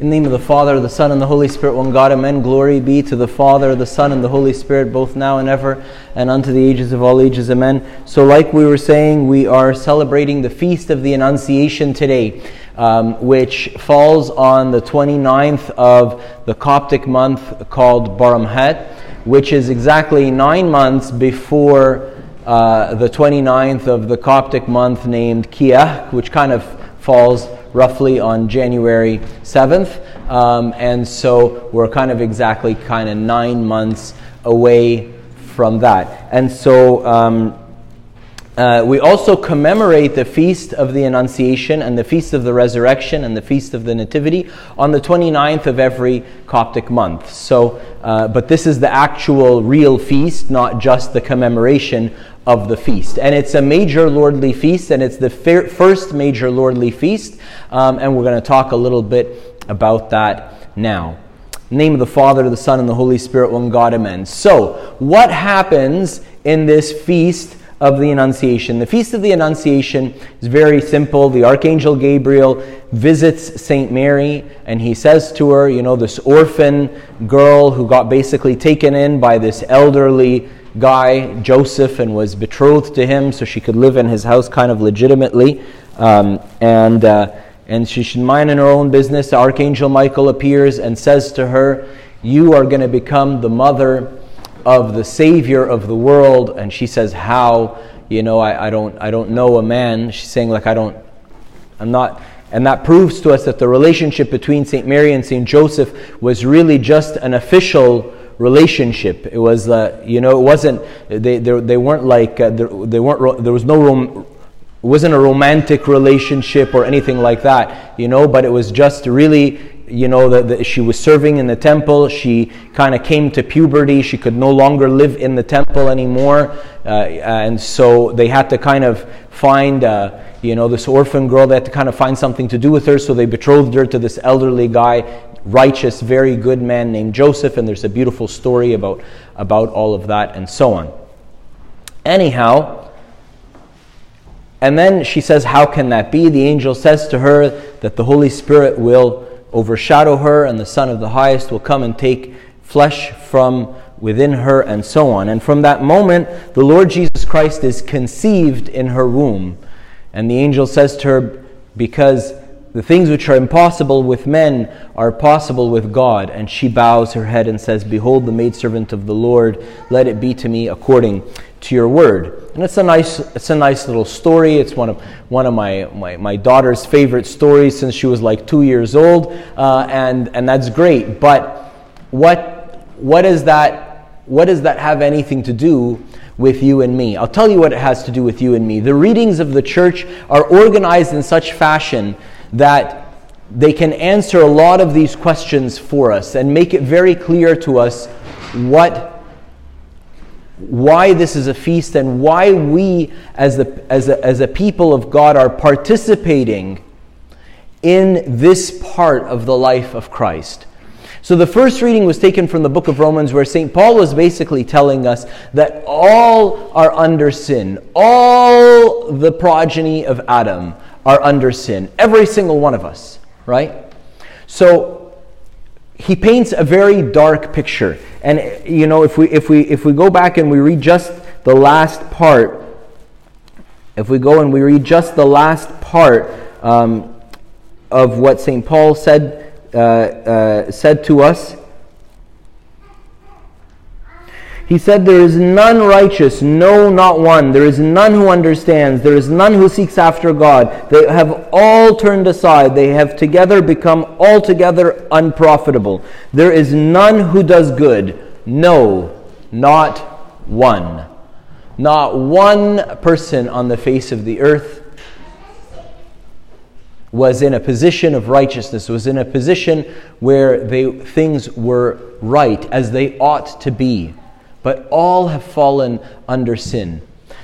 In the name of the Father, the Son, and the Holy Spirit, one God, amen. Glory be to the Father, the Son, and the Holy Spirit, both now and ever, and unto the ages of all ages, amen. So, like we were saying, we are celebrating the Feast of the Annunciation today, um, which falls on the 29th of the Coptic month called Baramhat, which is exactly nine months before uh, the 29th of the Coptic month named Kiah, which kind of falls roughly on January 7th. Um, and so we're kind of exactly kind of nine months away from that. And so um, uh, we also commemorate the Feast of the Annunciation and the Feast of the Resurrection and the Feast of the Nativity on the 29th of every Coptic month. So, uh, but this is the actual real feast, not just the commemoration of the feast. And it's a major lordly feast, and it's the fir- first major lordly feast. Um, and we're going to talk a little bit about that now. name of the Father, the Son, and the Holy Spirit, one God, amen. So, what happens in this feast of the Annunciation? The Feast of the Annunciation is very simple. The Archangel Gabriel visits St. Mary, and he says to her, you know, this orphan girl who got basically taken in by this elderly guy, Joseph, and was betrothed to him so she could live in his house kind of legitimately. Um, and, uh, and she should mind in her own business. Archangel Michael appears and says to her, You are going to become the mother of the Savior of the world. And she says, How? You know, I, I, don't, I don't know a man. She's saying, like, I don't, I'm not. And that proves to us that the relationship between St. Mary and St. Joseph was really just an official relationship. It was, uh, you know, it wasn't, they, they, they weren't like, uh, they weren't, there was no, rom- it wasn't a romantic relationship or anything like that, you know, but it was just really, you know, that she was serving in the temple. She kind of came to puberty. She could no longer live in the temple anymore. Uh, and so they had to kind of find, uh, you know, this orphan girl. They had to kind of find something to do with her. So they betrothed her to this elderly guy righteous, very good man named Joseph, and there's a beautiful story about, about all of that and so on. Anyhow, and then she says, How can that be? The angel says to her that the Holy Spirit will overshadow her, and the Son of the Highest will come and take flesh from within her, and so on. And from that moment, the Lord Jesus Christ is conceived in her womb. And the angel says to her, Because the things which are impossible with men are possible with God. And she bows her head and says, Behold, the maidservant of the Lord, let it be to me according to your word. And it's a nice, it's a nice little story. It's one of, one of my, my, my daughter's favorite stories since she was like two years old. Uh, and, and that's great. But what, what, is that, what does that have anything to do with you and me? I'll tell you what it has to do with you and me. The readings of the church are organized in such fashion that they can answer a lot of these questions for us and make it very clear to us what why this is a feast and why we as a, as a, as a people of God are participating in this part of the life of Christ. So the first reading was taken from the book of Romans, where St. Paul was basically telling us that all are under sin. All the progeny of Adam are under sin. Every single one of us, right? So he paints a very dark picture. And you know, if we if we if we go back and we read just the last part, if we go and we read just the last part um, of what St. Paul said uh, uh, said to us he said, There is none righteous, no, not one. There is none who understands. There is none who seeks after God. They have all turned aside. They have together become altogether unprofitable. There is none who does good. No, not one. Not one person on the face of the earth was in a position of righteousness, was in a position where they, things were right as they ought to be but all have fallen under sin.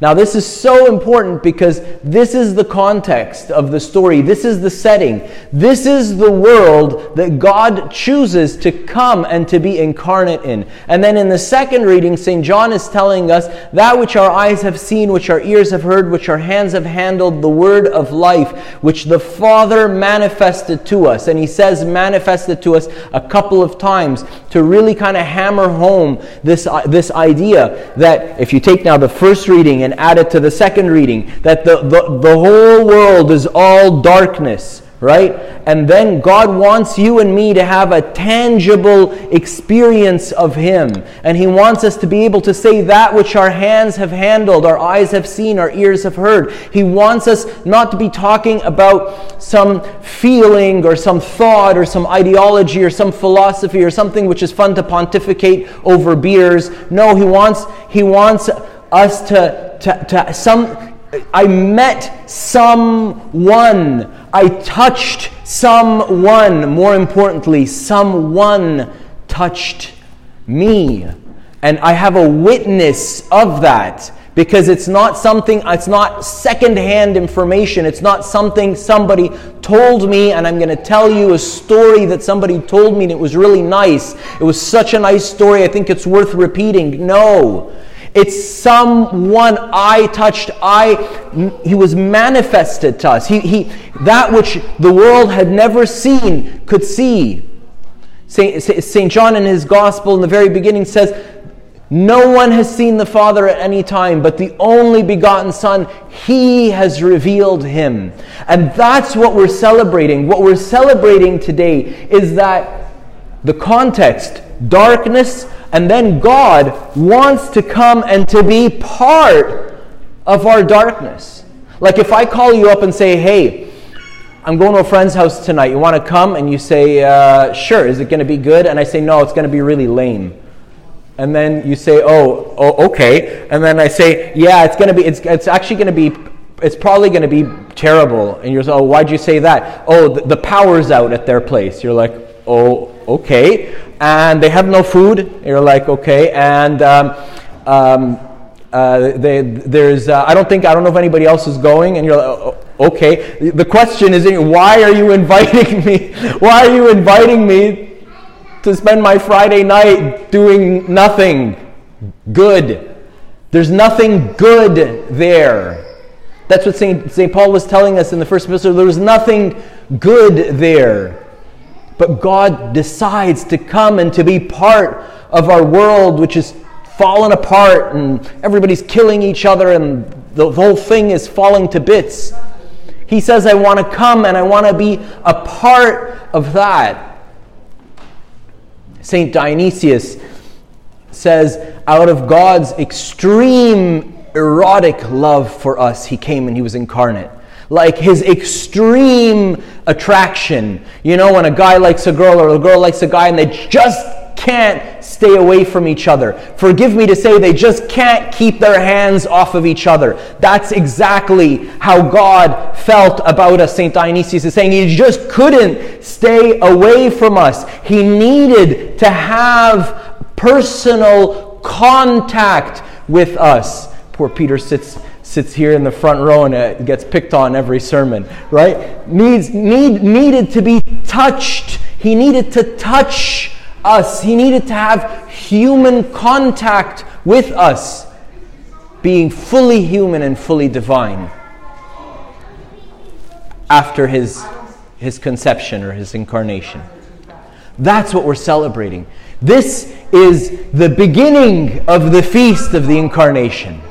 Now, this is so important because this is the context of the story. This is the setting. This is the world that God chooses to come and to be incarnate in. And then in the second reading, St. John is telling us that which our eyes have seen, which our ears have heard, which our hands have handled, the word of life, which the Father manifested to us. And he says manifested to us a couple of times to really kind of hammer home this, uh, this idea that if you take now the first reading and add it to the second reading, that the, the, the whole world is all darkness right? And then God wants you and me to have a tangible experience of Him. And He wants us to be able to say that which our hands have handled, our eyes have seen, our ears have heard. He wants us not to be talking about some feeling or some thought or some ideology or some philosophy or something which is fun to pontificate over beers. No, He wants, he wants us to, to, to some. I met someone I touched someone. More importantly, someone touched me. And I have a witness of that because it's not something, it's not secondhand information. It's not something somebody told me, and I'm going to tell you a story that somebody told me, and it was really nice. It was such a nice story, I think it's worth repeating. No. It's someone I touched. I he was manifested to us. He, he that which the world had never seen could see. St. John in his gospel in the very beginning says, No one has seen the Father at any time, but the only begotten Son, He has revealed Him. And that's what we're celebrating. What we're celebrating today is that the context, darkness, and then God wants to come and to be part of our darkness. Like if I call you up and say, hey, I'm going to a friend's house tonight. You want to come? And you say, uh, sure. Is it going to be good? And I say, no, it's going to be really lame. And then you say, oh, oh okay. And then I say, yeah, it's going to be, it's, it's actually going to be, it's probably going to be terrible. And you're like, oh, why'd you say that? Oh, the, the power's out at their place. You're like, oh, okay. And they have no food. You're like, okay. And um, um, uh, they, there's, uh, I don't think, I don't know if anybody else is going. And you're like, oh, okay. The question is, why are you inviting me? Why are you inviting me to spend my Friday night doing nothing good? There's nothing good there. That's what. St. Paul was telling us in the first epistle. There was nothing good there. But God decides to come and to be part of our world, which is fallen apart and everybody's killing each other and the whole thing is falling to bits. He says, I want to come and I want to be a part of that. St. Dionysius says, out of God's extreme erotic love for us, he came and he was incarnate like his extreme attraction. You know, when a guy likes a girl or a girl likes a guy and they just can't stay away from each other. Forgive me to say they just can't keep their hands off of each other. That's exactly how God felt about us. St. Dionysius is saying he just couldn't stay away from us. He needed to have personal contact with us. Poor Peter sits sits here in the front row and uh, gets picked on every sermon, right? Needs, need, needed to be touched. He needed to touch us. He needed to have human contact with us, being fully human and fully divine after his, his conception or his incarnation. That's what we're celebrating. This is the beginning of the feast of the incarnation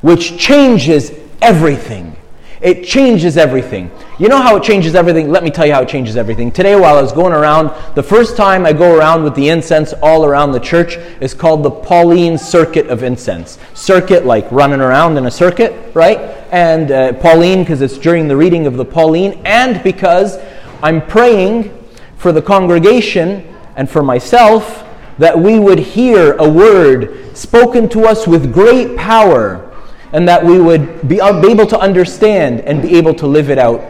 which changes everything. It changes everything. You know how it changes everything? Let me tell you how it changes everything. Today, while I was going around, the first time I go around with the incense all around the church is called the Pauline Circuit of Incense. Circuit, like running around in a circuit, right? And uh, Pauline, because it's during the reading of the Pauline, and because I'm praying for the congregation and for myself that we would hear a word spoken to us with great power and that we would uh, be able to understand and be able to live it out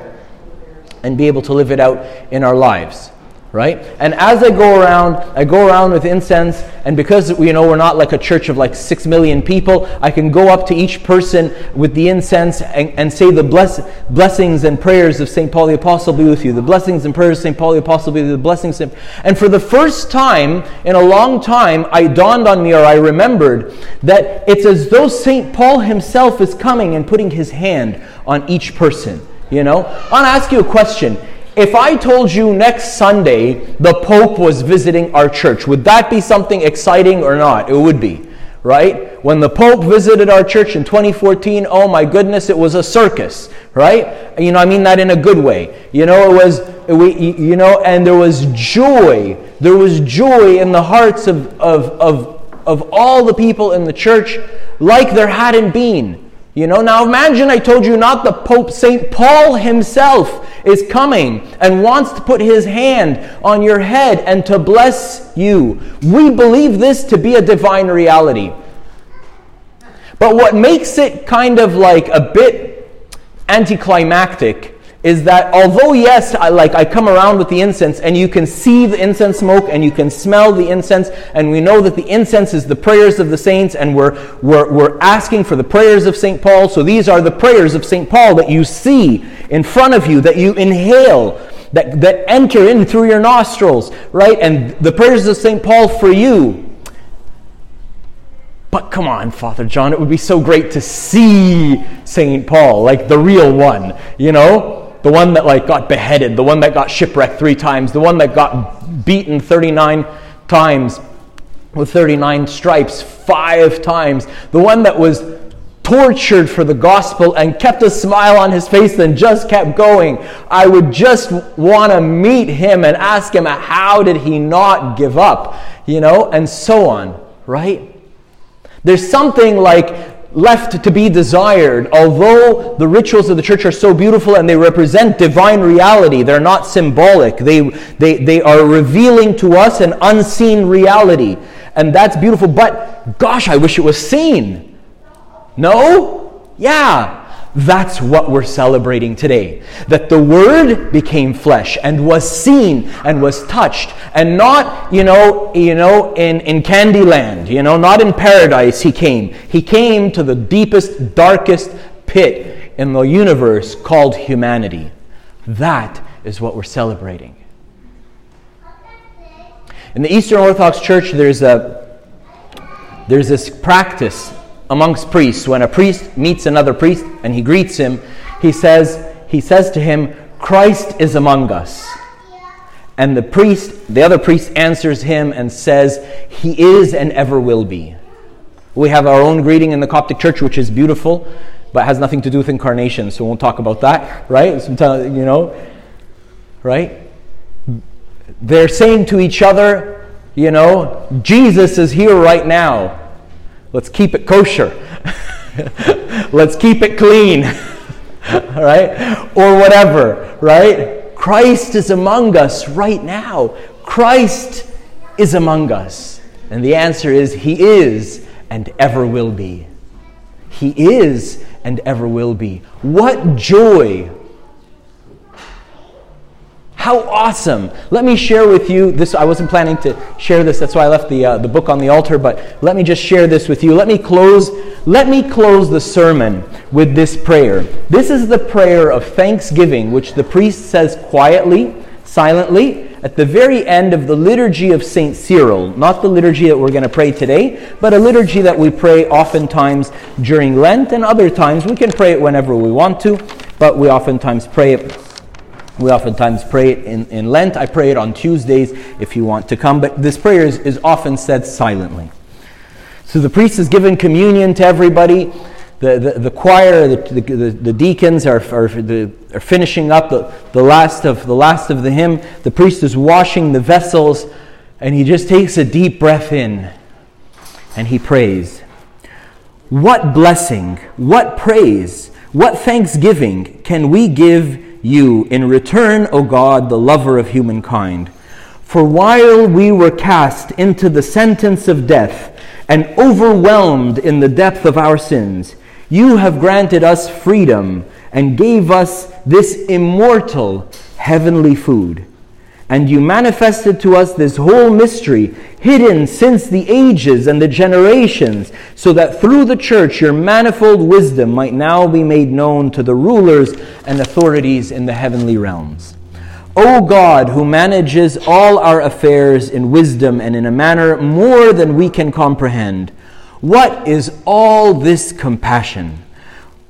and be able to live it out in our lives right? And as I go around, I go around with incense, and because you know we're not like a church of like six million people, I can go up to each person with the incense and, and say the bless, blessings and prayers of St. Paul the Apostle be with you, the blessings and prayers of St. Paul the Apostle be with you, the blessings. And, and for the first time in a long time, I dawned on me or I remembered that it's as though St. Paul himself is coming and putting his hand on each person. You know, I want to ask you a question. If I told you next Sunday the Pope was visiting our church, would that be something exciting or not? It would be, right? When the Pope visited our church in 2014, oh my goodness, it was a circus, right? You know, I mean that in a good way. You know, it was, we, you know, and there was joy. There was joy in the hearts of, of, of, of all the people in the church like there hadn't been. You know, now imagine I told you not the Pope, St. Paul himself is coming and wants to put his hand on your head and to bless you. We believe this to be a divine reality. But what makes it kind of like a bit anticlimactic is that although yes I, like i come around with the incense and you can see the incense smoke and you can smell the incense and we know that the incense is the prayers of the saints and we're, we're, we're asking for the prayers of st paul so these are the prayers of st paul that you see in front of you that you inhale that, that enter in through your nostrils right and the prayers of st paul for you but come on, Father John, it would be so great to see St. Paul, like the real one, you know? The one that like got beheaded, the one that got shipwrecked three times, the one that got beaten 39 times with 39 stripes five times, the one that was tortured for the gospel and kept a smile on his face and just kept going. I would just want to meet him and ask him how did he not give up, you know, and so on, right? There's something like left to be desired, although the rituals of the church are so beautiful and they represent divine reality, they're not symbolic. They, they, they are revealing to us an unseen reality. And that's beautiful, but gosh, I wish it was seen. No? Yeah. That's what we're celebrating today. That the Word became flesh and was seen and was touched. And not, you know, you know, in, in Candyland, you know, not in paradise he came. He came to the deepest, darkest pit in the universe called humanity. That is what we're celebrating. In the Eastern Orthodox Church, there's a there's this practice amongst priests. When a priest meets another priest and he greets him, he says, he says to him, Christ is among us. And the priest, the other priest answers him and says, He is and ever will be. We have our own greeting in the Coptic Church, which is beautiful, but has nothing to do with incarnation, so we won't talk about that, right? Sometimes, you know, right? They're saying to each other, you know, Jesus is here right now. Let's keep it kosher. Let's keep it clean. right? Or whatever, right? Christ is among us right now. Christ is among us. And the answer is He is and ever will be. He is and ever will be. What joy how awesome! Let me share with you this. I wasn't planning to share this, that's why I left the, uh, the book on the altar, but let me just share this with you. Let me close let me close the sermon with this prayer. This is the prayer of thanksgiving, which the priest says quietly, silently, at the very end of the liturgy of St. Cyril. Not the liturgy that we're going to pray today, but a liturgy that we pray oftentimes during Lent, and other times we can pray it whenever we want to, but we oftentimes pray it we oftentimes pray it in, in Lent. I pray it on Tuesdays if you want to come, but this prayer is, is often said silently. So the priest is given communion to everybody. The, the, the choir, the, the, the deacons are, are, the, are finishing up the, the, last of, the last of the hymn. The priest is washing the vessels, and he just takes a deep breath in and he prays. What blessing, what praise, what thanksgiving can we give you in return, O God, the lover of humankind. For while we were cast into the sentence of death and overwhelmed in the depth of our sins, you have granted us freedom and gave us this immortal heavenly food. And you manifested to us this whole mystery, hidden since the ages and the generations, so that through the church your manifold wisdom might now be made known to the rulers and authorities in the heavenly realms. O God, who manages all our affairs in wisdom and in a manner more than we can comprehend, what is all this compassion?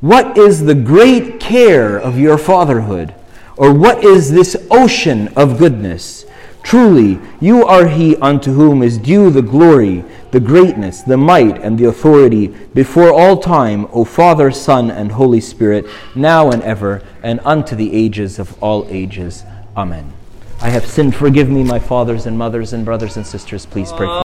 What is the great care of your fatherhood? Or what is this ocean of goodness? Truly, you are he unto whom is due the glory, the greatness, the might, and the authority before all time, O Father, Son, and Holy Spirit, now and ever, and unto the ages of all ages. Amen. I have sinned. Forgive me, my fathers and mothers and brothers and sisters. Please pray.